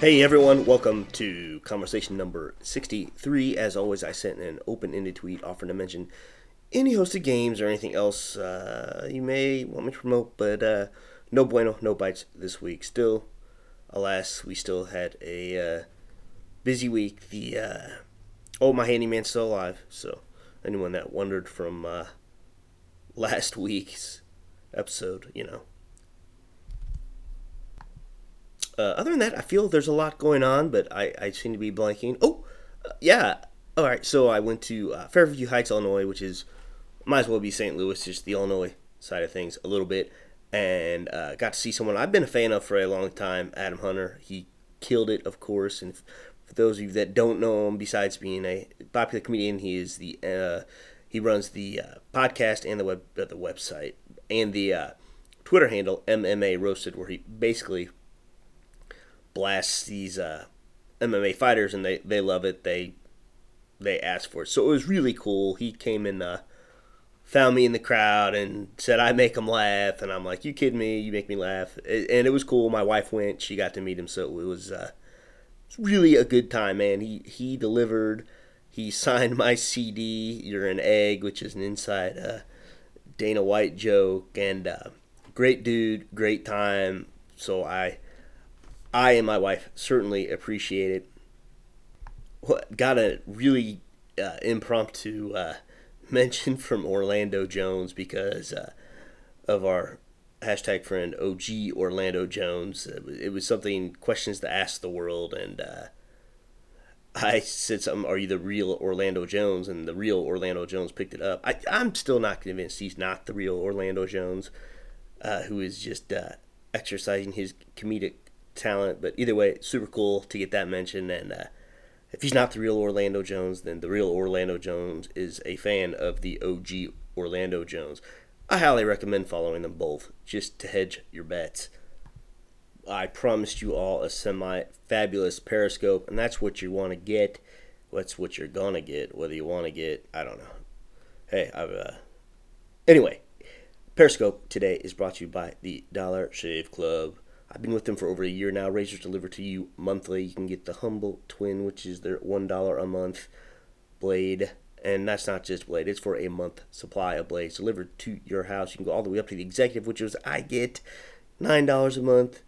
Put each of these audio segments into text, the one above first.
Hey everyone, welcome to conversation number 63. As always, I sent an open ended tweet offering to mention any hosted games or anything else uh, you may want me to promote, but uh, no bueno, no bites this week. Still, alas, we still had a uh, busy week. The uh, oh, my handyman's still alive, so anyone that wondered from uh, last week's episode, you know, uh, other than that, I feel there's a lot going on, but I, I seem to be blanking. Oh, uh, yeah. All right. So I went to uh, Fairview Heights, Illinois, which is might as well be St. Louis, just the Illinois side of things a little bit, and uh, got to see someone I've been a fan of for a long time, Adam Hunter. He killed it, of course, and for those of you that don't know him, besides being a popular comedian, he is the uh, he runs the uh, podcast and the web the website and the Twitter handle MMA Roasted, where he basically blasts these uh, MMA fighters, and they, they love it. They they ask for it, so it was really cool. He came and uh, found me in the crowd and said I make him laugh, and I'm like, "You kidding me? You make me laugh." And it was cool. My wife went; she got to meet him, so it was, uh, really a good time, man. He he delivered. He signed my CD. You're an egg, which is an inside uh, Dana White joke, and uh, great dude, great time. So I I and my wife certainly appreciate it. What got a really uh, impromptu uh, mention from Orlando Jones because uh, of our hashtag friend OG Orlando Jones. It was something questions to ask the world, and uh, I said something. Are you the real Orlando Jones? And the real Orlando Jones picked it up. I, am still not convinced he's not the real Orlando Jones, uh, who is just uh, exercising his comedic talent. But either way, super cool to get that mention. And uh, if he's not the real Orlando Jones, then the real Orlando Jones is a fan of the OG Orlando Jones. I highly recommend following them both just to hedge your bets. I promised you all a semi fabulous Periscope, and that's what you want to get. That's what you're gonna get. Whether you want to get, I don't know. Hey, I've uh. Anyway, Periscope today is brought to you by the Dollar Shave Club. I've been with them for over a year now. Razors delivered to you monthly. You can get the Humble Twin, which is their $1 a month blade. And that's not just blade, it's for a month supply of blades delivered to your house. You can go all the way up to the executive, which is I get $9 a month.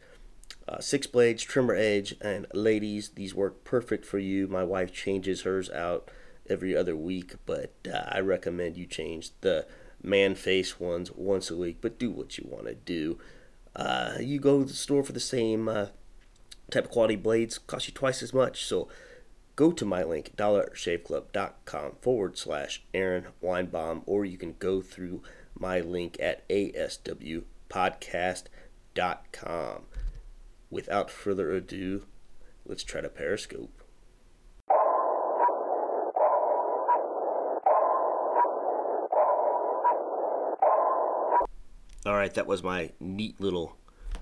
Uh, six blades, trimmer edge, and ladies, these work perfect for you. My wife changes hers out every other week, but uh, I recommend you change the man face ones once a week. But do what you want to do. Uh, you go to the store for the same uh, type of quality blades, cost you twice as much. So go to my link, dollarshaveclub.com forward slash Aaron Weinbaum, or you can go through my link at aswpodcast.com. Without further ado, let's try to Periscope. All right, that was my neat little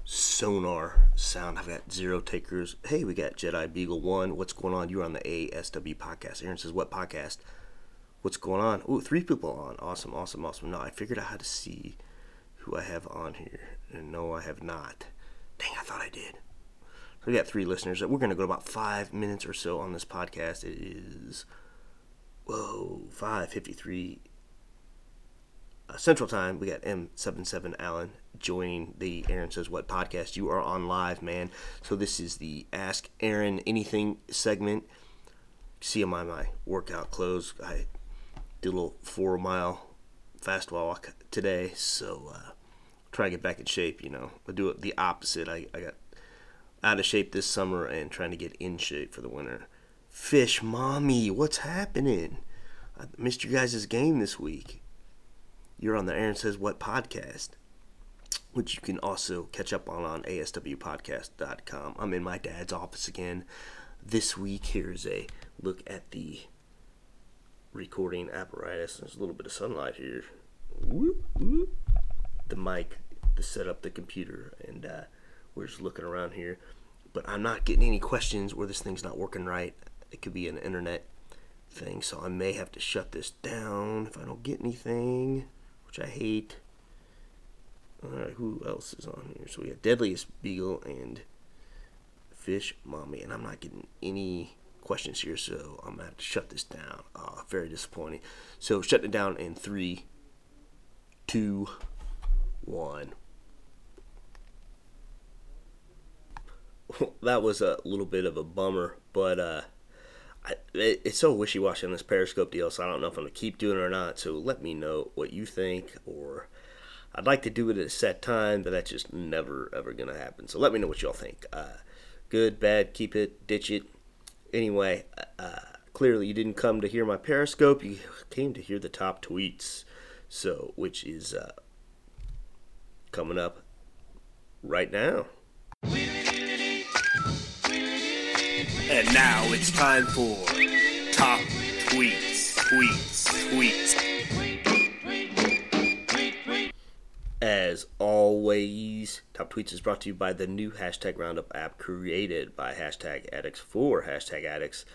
sonar sound. I've got zero takers. Hey, we got Jedi Beagle One. What's going on? You're on the ASW podcast. Aaron says, "What podcast? What's going on?" Ooh, three people on. Awesome, awesome, awesome. No, I figured out how to see who I have on here, and no, I have not. Dang, I thought I did. So we got three listeners. We're going to go about five minutes or so on this podcast. It is whoa, five fifty three uh, Central Time, we got M77 Allen joining the Aaron Says What podcast. You are on live, man. So this is the Ask Aaron Anything segment. See on my workout clothes. I did a little four mile fast walk today, so uh, try to get back in shape. You know, I do it the opposite. I, I got out of shape this summer and trying to get in shape for the winter. Fish, mommy, what's happening? I missed you guys' game this week. You're on the Aaron Says What podcast, which you can also catch up on on aswpodcast.com. I'm in my dad's office again this week. Here's a look at the recording apparatus. There's a little bit of sunlight here. Whoop, whoop. The mic, the setup, the computer, and uh, we're just looking around here. But I'm not getting any questions where this thing's not working right. It could be an internet thing, so I may have to shut this down if I don't get anything which I hate. Alright, who else is on here? So we have Deadliest Beagle and fish mommy, and I'm not getting any questions here, so I'm gonna have to shut this down. Uh, very disappointing. So shut it down in three, two, one. that was a little bit of a bummer, but uh, It's so wishy washy on this Periscope deal, so I don't know if I'm gonna keep doing it or not. So let me know what you think, or I'd like to do it at a set time, but that's just never ever gonna happen. So let me know what y'all think. Uh, good, bad, keep it, ditch it. Anyway, uh, clearly you didn't come to hear my Periscope. You came to hear the top tweets. So, which is uh, coming up right now. And now it's time for top tweets, tweets, tweets. As always, Top Tweets is brought to you by the new Hashtag Roundup app created by Hashtag Addicts for Hashtag Addicts.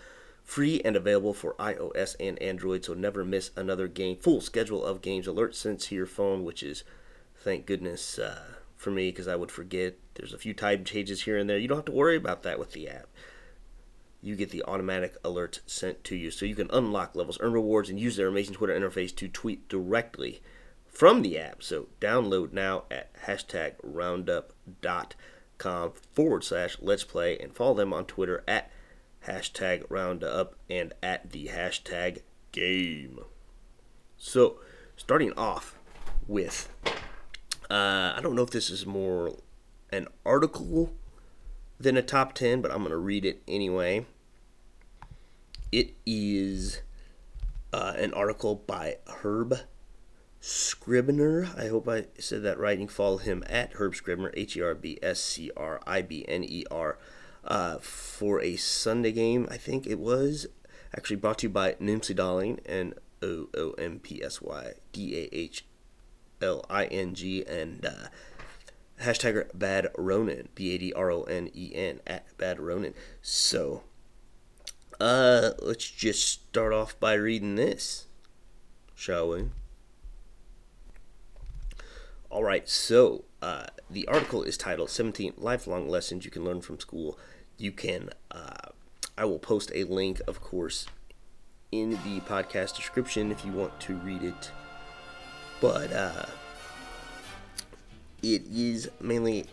Free and available for iOS and Android, so never miss another game. Full schedule of games, alerts sent to your phone, which is, thank goodness uh, for me, because I would forget. There's a few time changes here and there. You don't have to worry about that with the app you get the automatic alerts sent to you. So you can unlock levels, earn rewards, and use their amazing Twitter interface to tweet directly from the app. So download now at hashtag roundup.com forward slash let's play and follow them on Twitter at hashtag roundup and at the hashtag game. So starting off with, uh, I don't know if this is more an article than a top 10, but I'm going to read it anyway. It is uh, an article by Herb Scribner. I hope I said that right. You can follow him at Herb Scribner, H E R B S C R I B N E R, uh, for a Sunday game, I think it was. Actually brought to you by Nimsy Darling and O O M P S Y D A H L I N G and uh, hashtag Bad Ronin, B A D R O N E N, at Bad Ronin. So, uh, let's just start off by reading this, shall we? All right, so uh, the article is titled 17 Lifelong Lessons You Can Learn from School. You can, uh, I will post a link, of course, in the podcast description if you want to read it. But uh, it is mainly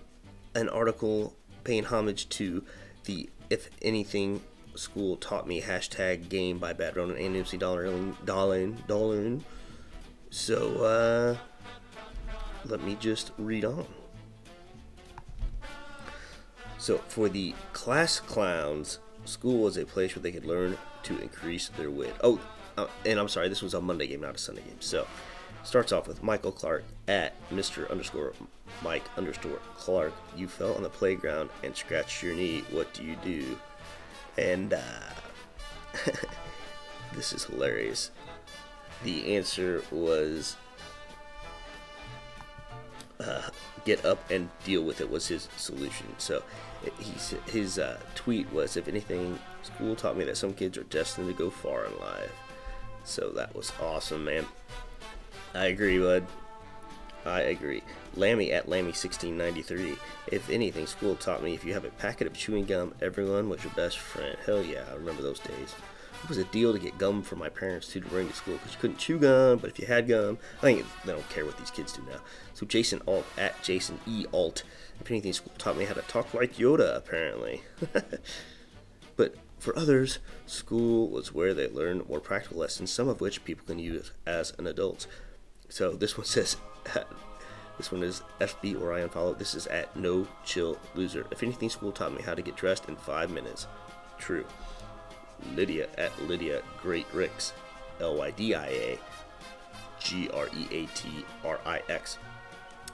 an article paying homage to the If Anything School Taught Me hashtag game by Bad and Nipsey Dollin. Dollin. Dollin. So, uh, let me just read on. So, for the class clowns, school was a place where they could learn to increase their wit. Oh, uh, and I'm sorry, this was a Monday game, not a Sunday game. So, starts off with Michael Clark at Mr. underscore Mike underscore Clark. You fell on the playground and scratched your knee. What do you do? And uh, this is hilarious. The answer was uh, get up and deal with it was his solution. So his uh, tweet was, if anything, school taught me that some kids are destined to go far in life. So that was awesome, man. I agree, bud. I agree. Lammy at Lammy1693. If anything, school taught me if you have a packet of chewing gum, everyone was your best friend. Hell yeah, I remember those days. It was a deal to get gum from my parents too to bring to school because you couldn't chew gum, but if you had gum, I think they don't care what these kids do now. So Jason Alt at Jason E Alt. If anything, school taught me how to talk like Yoda, apparently. but for others, school was where they learned more practical lessons, some of which people can use as an adult. So this one says, this one is FB or I unfollow. This is at No Chill Loser. If anything, school taught me how to get dressed in five minutes. True. Lydia at Lydia Great Ricks. L Y D I A G R E A T R I X.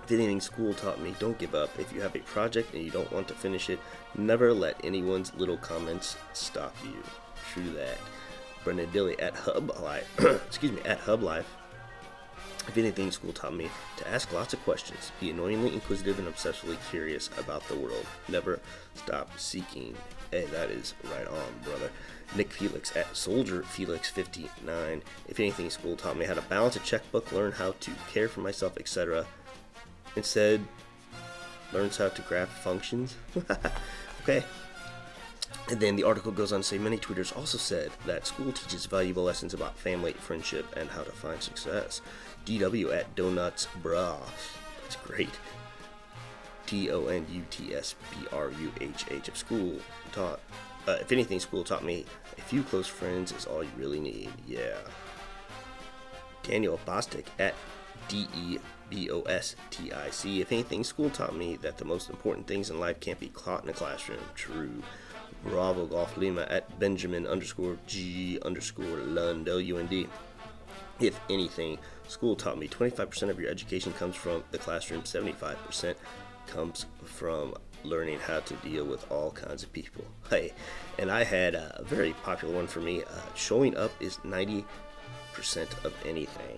If anything, school taught me don't give up. If you have a project and you don't want to finish it, never let anyone's little comments stop you. True that. Brendan Dilly at Hub Life. excuse me, at Hub Life. If anything, school taught me to ask lots of questions, be annoyingly inquisitive and obsessively curious about the world. Never stop seeking. Hey, that is right on, brother. Nick Felix at Soldier Felix 59. If anything, school taught me how to balance a checkbook, learn how to care for myself, etc. Instead, learns how to graph functions. okay, And then the article goes on to say many tweeters also said that school teaches valuable lessons about family, friendship, and how to find success. DW at Donuts Bra. That's great. T O N U T S B R U H H. If school taught, uh, if anything, school taught me a few close friends is all you really need. Yeah. Daniel Bostic at D E B O S T I C. If anything, school taught me that the most important things in life can't be taught in a classroom. True. Bravo Golf Lima at Benjamin underscore G underscore Lund L U N D. If anything, school taught me 25% of your education comes from the classroom, 75% comes from learning how to deal with all kinds of people. Hey, and I had a very popular one for me. Uh, showing up is 90% of anything.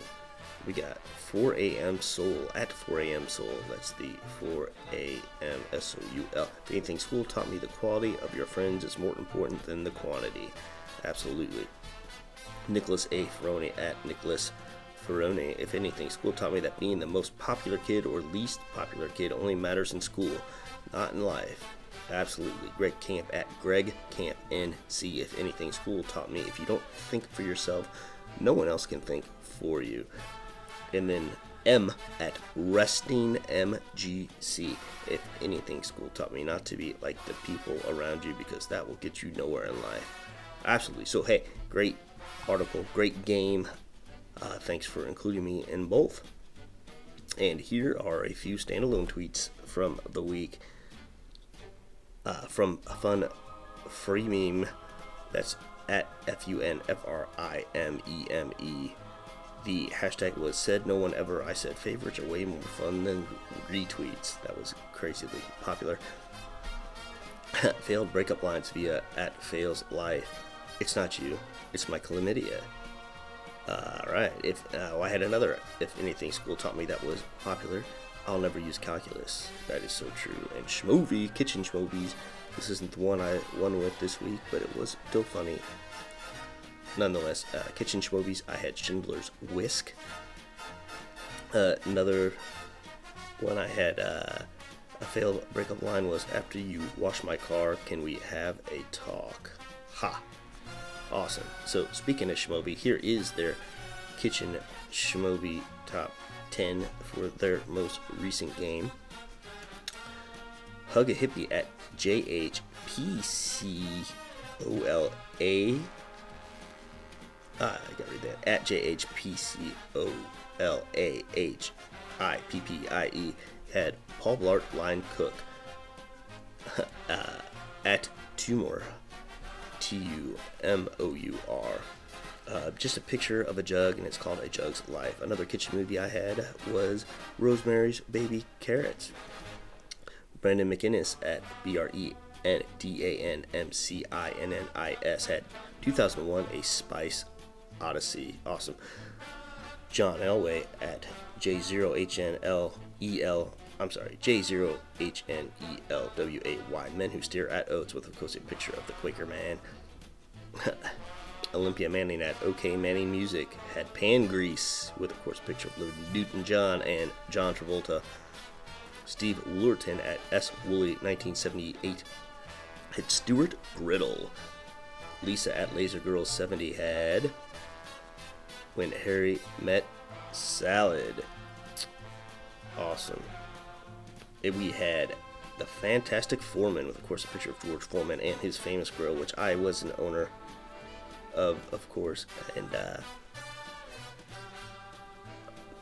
We got 4 a.m. Soul at 4 a.m. Soul. That's the 4 a.m. S O U L. If anything, school taught me the quality of your friends is more important than the quantity. Absolutely. Nicholas A. Ferroni at Nicholas Ferroni. If anything, school taught me that being the most popular kid or least popular kid only matters in school, not in life. Absolutely. Greg Camp at Greg Camp NC. If anything, school taught me if you don't think for yourself, no one else can think for you. And then M at Resting MGC. If anything, school taught me not to be like the people around you because that will get you nowhere in life. Absolutely. So, hey, great article, great game. Uh, thanks for including me in both. And here are a few standalone tweets from the week uh, from Fun Free Meme. That's at F U N F R I M E M E. The hashtag was said no one ever. I said favorites are way more fun than retweets. That was crazily popular. Failed breakup lines via at fails life. It's not you. It's my chlamydia. All right. If uh, I had another, if anything, school taught me that was popular. I'll never use calculus. That is so true. And Schmovie, kitchen schmovies. This isn't the one I won with this week, but it was still funny. Nonetheless, uh, kitchen schmovies. I had Schindler's Whisk. Uh, another one I had. Uh, a failed breakup line was after you wash my car, can we have a talk? Ha! Awesome. So, speaking of Schmovie, here is their kitchen Schmovie top 10 for their most recent game. Hug a Hippie at JHPCOLA. Ah, I gotta read that. At JHPCOLAHIPPIE had Paul Blart Line Cook. uh, at Tumor T U M O U R. Uh, just a picture of a jug, and it's called A Jug's Life. Another kitchen movie I had was Rosemary's Baby Carrots. Brendan McInnis at B R E N D A N M C I N N I S had 2001 A Spice Odyssey. Awesome. John Elway at J0HNLEL I'm sorry, J0HNELWAY, Men Who Stare at Oats, with of course a picture of the Quaker Man. Olympia Manning at OK Manning Music had Pan Grease, with of course a picture of Newton John and John Travolta. Steve Woolerton at S. Woolley 1978 had Stuart Brittle. Lisa at Laser Girl 70 had When Harry Met Salad. Awesome it, we had the Fantastic Foreman, with of course a picture of George Foreman and his famous grill, which I was an owner of, of course. And uh,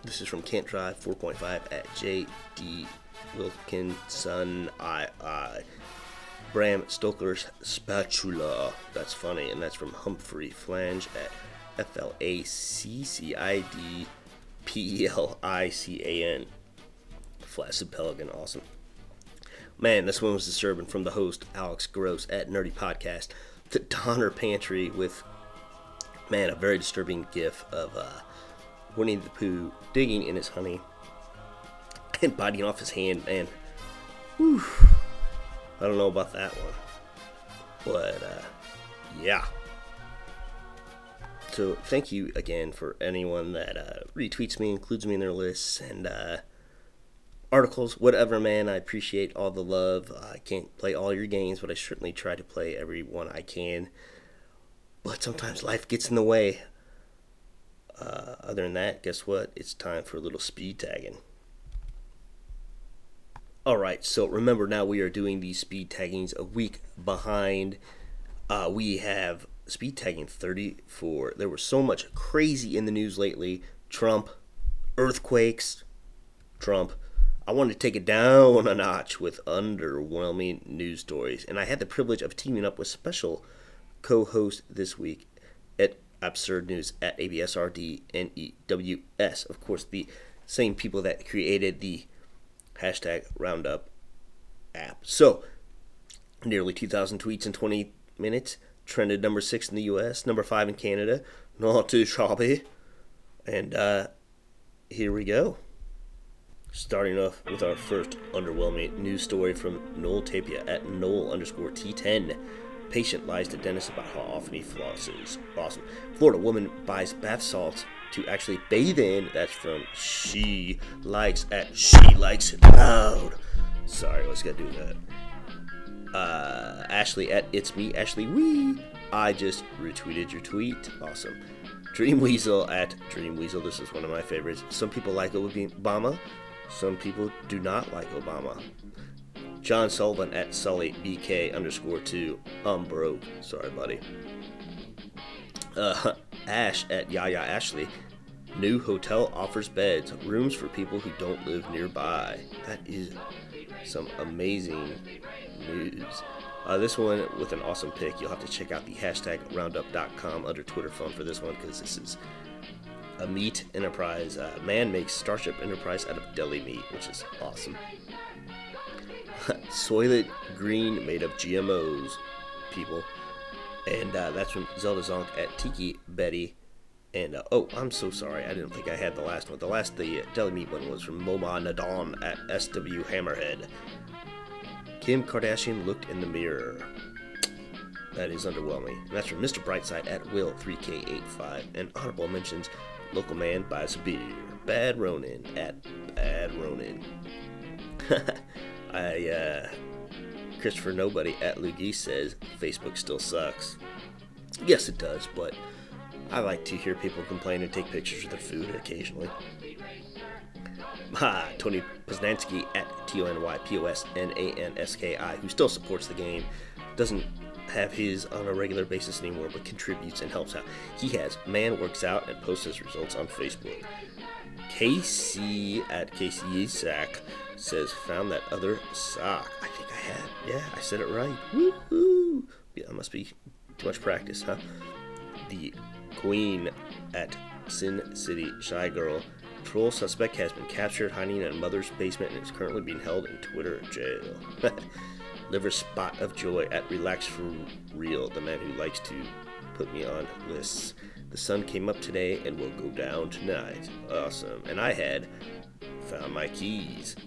this is from Kent Drive 4.5 at JD Wilkinson. I, I. Bram Stoker's Spatula. That's funny. And that's from Humphrey Flange at F L A C C I D P E L I C A N. Flaccid Pelican, awesome. Man, this one was disturbing from the host, Alex Gross, at Nerdy Podcast. The Donner Pantry with, man, a very disturbing gif of uh, Winnie the Pooh digging in his honey and biting off his hand, man. Whew. I don't know about that one. But, uh, yeah. So, thank you again for anyone that uh, retweets me, includes me in their lists, and, uh, articles, whatever, man. I appreciate all the love. I can't play all your games, but I certainly try to play every one I can. But sometimes life gets in the way. Uh, other than that, guess what? It's time for a little speed tagging. All right, so remember now we are doing these speed taggings a week behind. Uh, we have speed tagging 34. There was so much crazy in the news lately. Trump, earthquakes, Trump. I wanted to take it down a notch with underwhelming news stories, and I had the privilege of teaming up with special co-host this week at Absurd News at ABSRDNEWS. Of course, the same people that created the hashtag Roundup app. So, nearly 2,000 tweets in 20 minutes. Trended number six in the U.S., number five in Canada. Not too shabby. And uh, here we go. Starting off with our first underwhelming news story from Noel Tapia at Noel underscore T10. Patient lies to dentist about how often he flosses. Awesome. Florida woman buys bath salts to actually bathe in. That's from She Likes at She Likes It Loud. Sorry, let's gotta do that uh, Ashley at It's Me, Ashley Wee. I just retweeted your tweet. Awesome. Dream Weasel at Dream Weasel. This is one of my favorites. Some people like Obama. Some people do not like Obama. John Sullivan at Sully BK underscore two. I'm broke. Sorry, buddy. Uh, Ash at Yaya Ashley. New hotel offers beds, rooms for people who don't live nearby. That is some amazing news. Uh, this one with an awesome pick. You'll have to check out the hashtag roundup.com under Twitter phone for this one because this is a meat enterprise. Uh, man makes Starship Enterprise out of deli meat, which is awesome. Soylent Green made of GMOs, people. And uh, that's from Zelda Zonk at Tiki Betty. And uh, oh, I'm so sorry. I didn't think I had the last one. The last, the uh, deli meat one was from Moma Nadon at SW Hammerhead. Kim Kardashian looked in the mirror. That is underwhelming. And that's from Mr. Brightside at Will3K85. And honorable mentions Local Man buys a beer. Bad Ronin at Bad Ronin. I, uh, Christopher Nobody at Lugie says Facebook still sucks. Yes, it does, but I like to hear people complain and take pictures of their food occasionally. Ha, Tony Posnanski at T O N Y P O S N A N S K I, who still supports the game, doesn't have his on a regular basis anymore, but contributes and helps out. He has man works out and posts his results on Facebook. KC at Casey Isaac says found that other sock. I think I had. Yeah, I said it right. Woohoo! Yeah, that must be too much practice, huh? The Queen at Sin City Shy Girl Patrol suspect has been captured hiding in a mother's basement and is currently being held in Twitter jail. Liver spot of joy at Relax for Real, the man who likes to put me on lists. The sun came up today and will go down tonight. Awesome. And I had found my keys.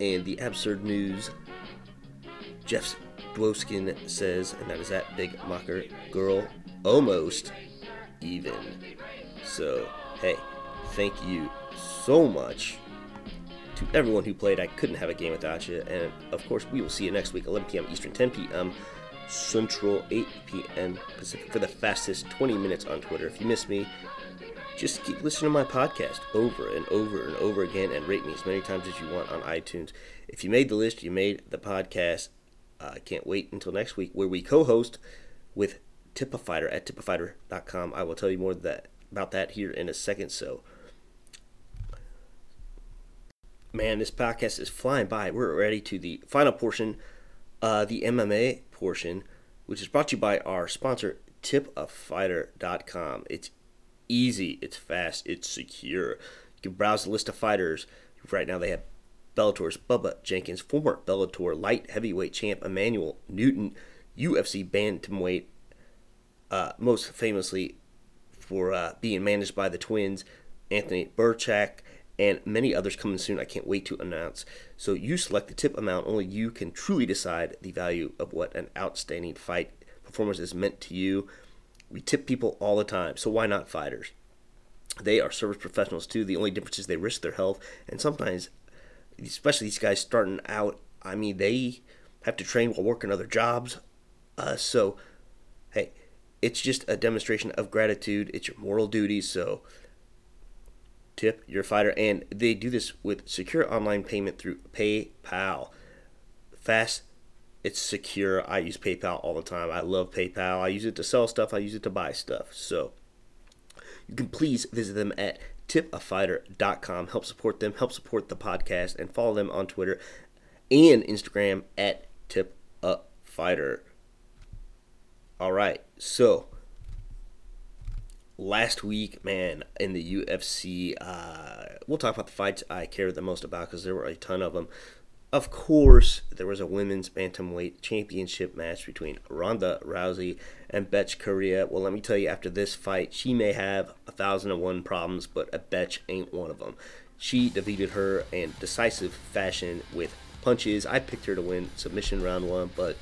And the absurd news Jeff Dwoskin says, and that is that big mocker girl almost even. So, hey, thank you so much to everyone who played. I couldn't have a game without you. And of course, we will see you next week, 11 p.m. Eastern, 10 p.m. Central, 8 p.m. Pacific for the fastest 20 minutes on Twitter. If you miss me, just keep listening to my podcast over and over and over again and rate me as many times as you want on iTunes. If you made the list, you made the podcast. Uh, I can't wait until next week where we co host with Tipafighter at tipafighter.com. I will tell you more that, about that here in a second. So, man, this podcast is flying by. We're ready to the final portion, uh, the MMA portion, which is brought to you by our sponsor, tipafighter.com. It's easy, it's fast, it's secure. You can browse the list of fighters. Right now, they have Bellator's Bubba Jenkins, former Bellator light heavyweight champ Emmanuel Newton, UFC bantamweight, uh, most famously for uh, being managed by the twins, Anthony Birchak and many others coming soon. I can't wait to announce. So you select the tip amount. Only you can truly decide the value of what an outstanding fight performance is meant to you. We tip people all the time, so why not fighters? They are service professionals too. The only difference is they risk their health and sometimes especially these guys starting out. I mean, they have to train while working other jobs. Uh, so, hey, it's just a demonstration of gratitude. It's your moral duty. So, tip your fighter. And they do this with secure online payment through PayPal. Fast, it's secure. I use PayPal all the time. I love PayPal. I use it to sell stuff, I use it to buy stuff. So, you can please visit them at tipafighter.com. Help support them, help support the podcast, and follow them on Twitter and Instagram at tipafighter. All right, so last week, man, in the UFC, uh, we'll talk about the fights I care the most about because there were a ton of them. Of course, there was a women's bantamweight championship match between Ronda Rousey and Bethe Correia. Well, let me tell you, after this fight, she may have a thousand and one problems, but a Bethe ain't one of them. She defeated her in decisive fashion with punches. I picked her to win submission round one, but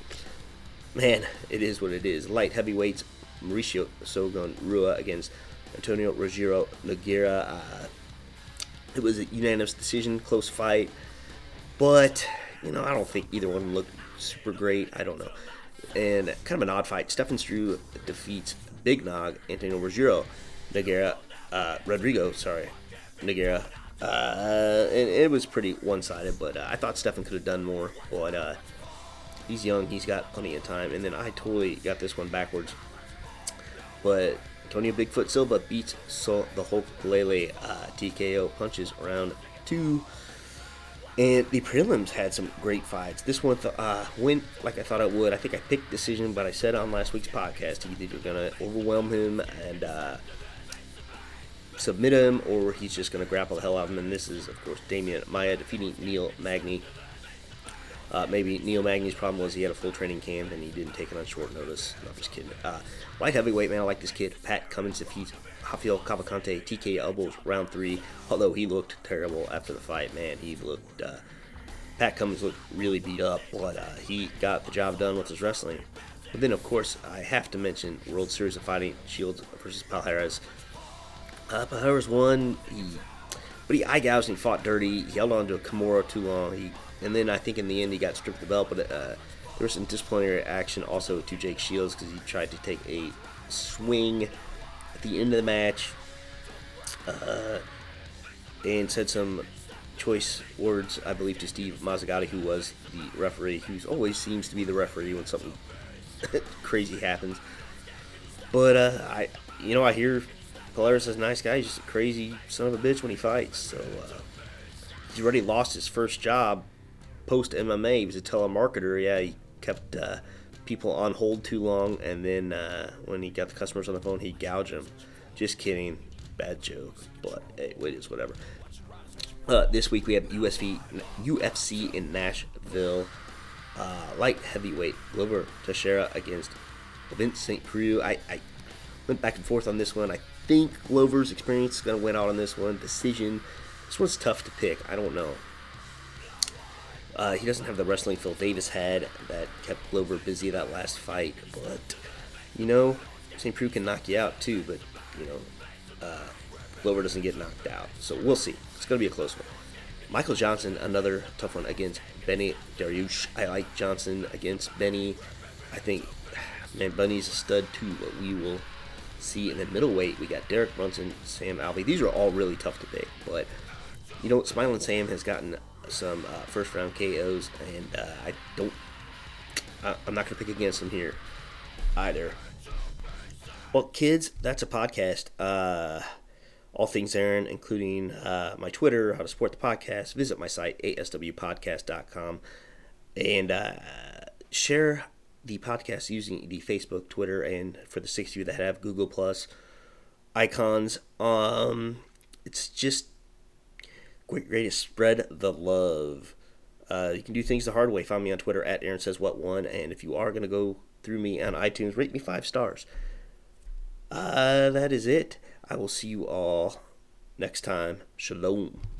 man, it is what it is. Light heavyweights, Mauricio Shogun Rua against Antonio Rogerio Nogueira. Uh, it was a unanimous decision, close fight. But, you know, I don't think either one looked super great. I don't know. And kind of an odd fight. Stefan Struve defeats Big Nog, Antonio Rogerio, Nogueira, uh, Rodrigo, sorry, Nogueira. Uh, and it was pretty one-sided, but uh, I thought Stefan could have done more. But uh, he's young, he's got plenty of time. And then I totally got this one backwards. But Antonio Bigfoot Silva beats the Hulk Lele uh, TKO punches around two. And the prelims had some great fights. This one uh, went like I thought it would. I think I picked decision, but I said on last week's podcast either you're going to overwhelm him and uh, submit him, or he's just going to grapple the hell out of him. And this is, of course, Demian Maya defeating Neil Magny. Uh, maybe Neil Magny's problem was he had a full training camp and he didn't take it on short notice. No, I'm just kidding. Uh, light heavyweight, man, I like this kid. Pat Cummins if defeats Rafael Cavalcante, TK elbows, round three. Although he looked terrible after the fight, man, he looked. Uh, Pat Cummins looked really beat up, but uh, he got the job done with his wrestling. But then, of course, I have to mention World Series of Fighting Shields versus Palhares. Uh, won, he, but he eye gouged and he fought dirty. He held on to a Kimura too long. He, and then I think in the end he got stripped of the belt, but uh, there was some disciplinary action also to Jake Shields because he tried to take a swing at the end of the match uh, and said some choice words, I believe, to Steve Mazzagatti, who was the referee, who always seems to be the referee when something crazy happens. But uh, I, you know, I hear Palhares is a nice guy. He's just a crazy son of a bitch when he fights. So uh, he's already lost his first job post MMA. He was a telemarketer. Yeah, he kept uh, people on hold too long, and then uh, when he got the customers on the phone, he gouged them. Just kidding. Bad joke, but hey, it is whatever. Uh, this week we have UFC, UFC in Nashville. Uh, light heavyweight Glover Teixeira against Vince St. I, I went back and forth on this one. I think Glover's experience is going to win out on this one. Decision. This one's tough to pick. I don't know. Uh, he doesn't have the wrestling Phil Davis had that kept Glover busy that last fight, but you know, St. Preux can knock you out too, but you know, uh, Glover doesn't get knocked out. So we'll see. It's going to be a close one. Michael Johnson, another tough one against Benny Dariush. I like Johnson against Benny. I think, man, Bunny's a stud too, but we will see. In the middleweight, we got Derek Brunson, Sam Alvey. These are all really tough to pick, but you know, Smiling Sam has gotten some uh, first round KOs, and uh, I don't. I, I'm not going to pick against him here either. Well, kids, that's a podcast. Uh, all things Aaron, including uh, my Twitter, how to support the podcast. Visit my site, aswpodcast.com, and uh, share the podcast using the Facebook, Twitter, and for the six of you that have Google Plus icons. Um, it's just great way to spread the love. Uh, you can do things the hard way. Find me on Twitter at Aaron Says What One, and if you are going to go through me on iTunes, rate me five stars. Uh, that is it. I will see you all next time. Shalom.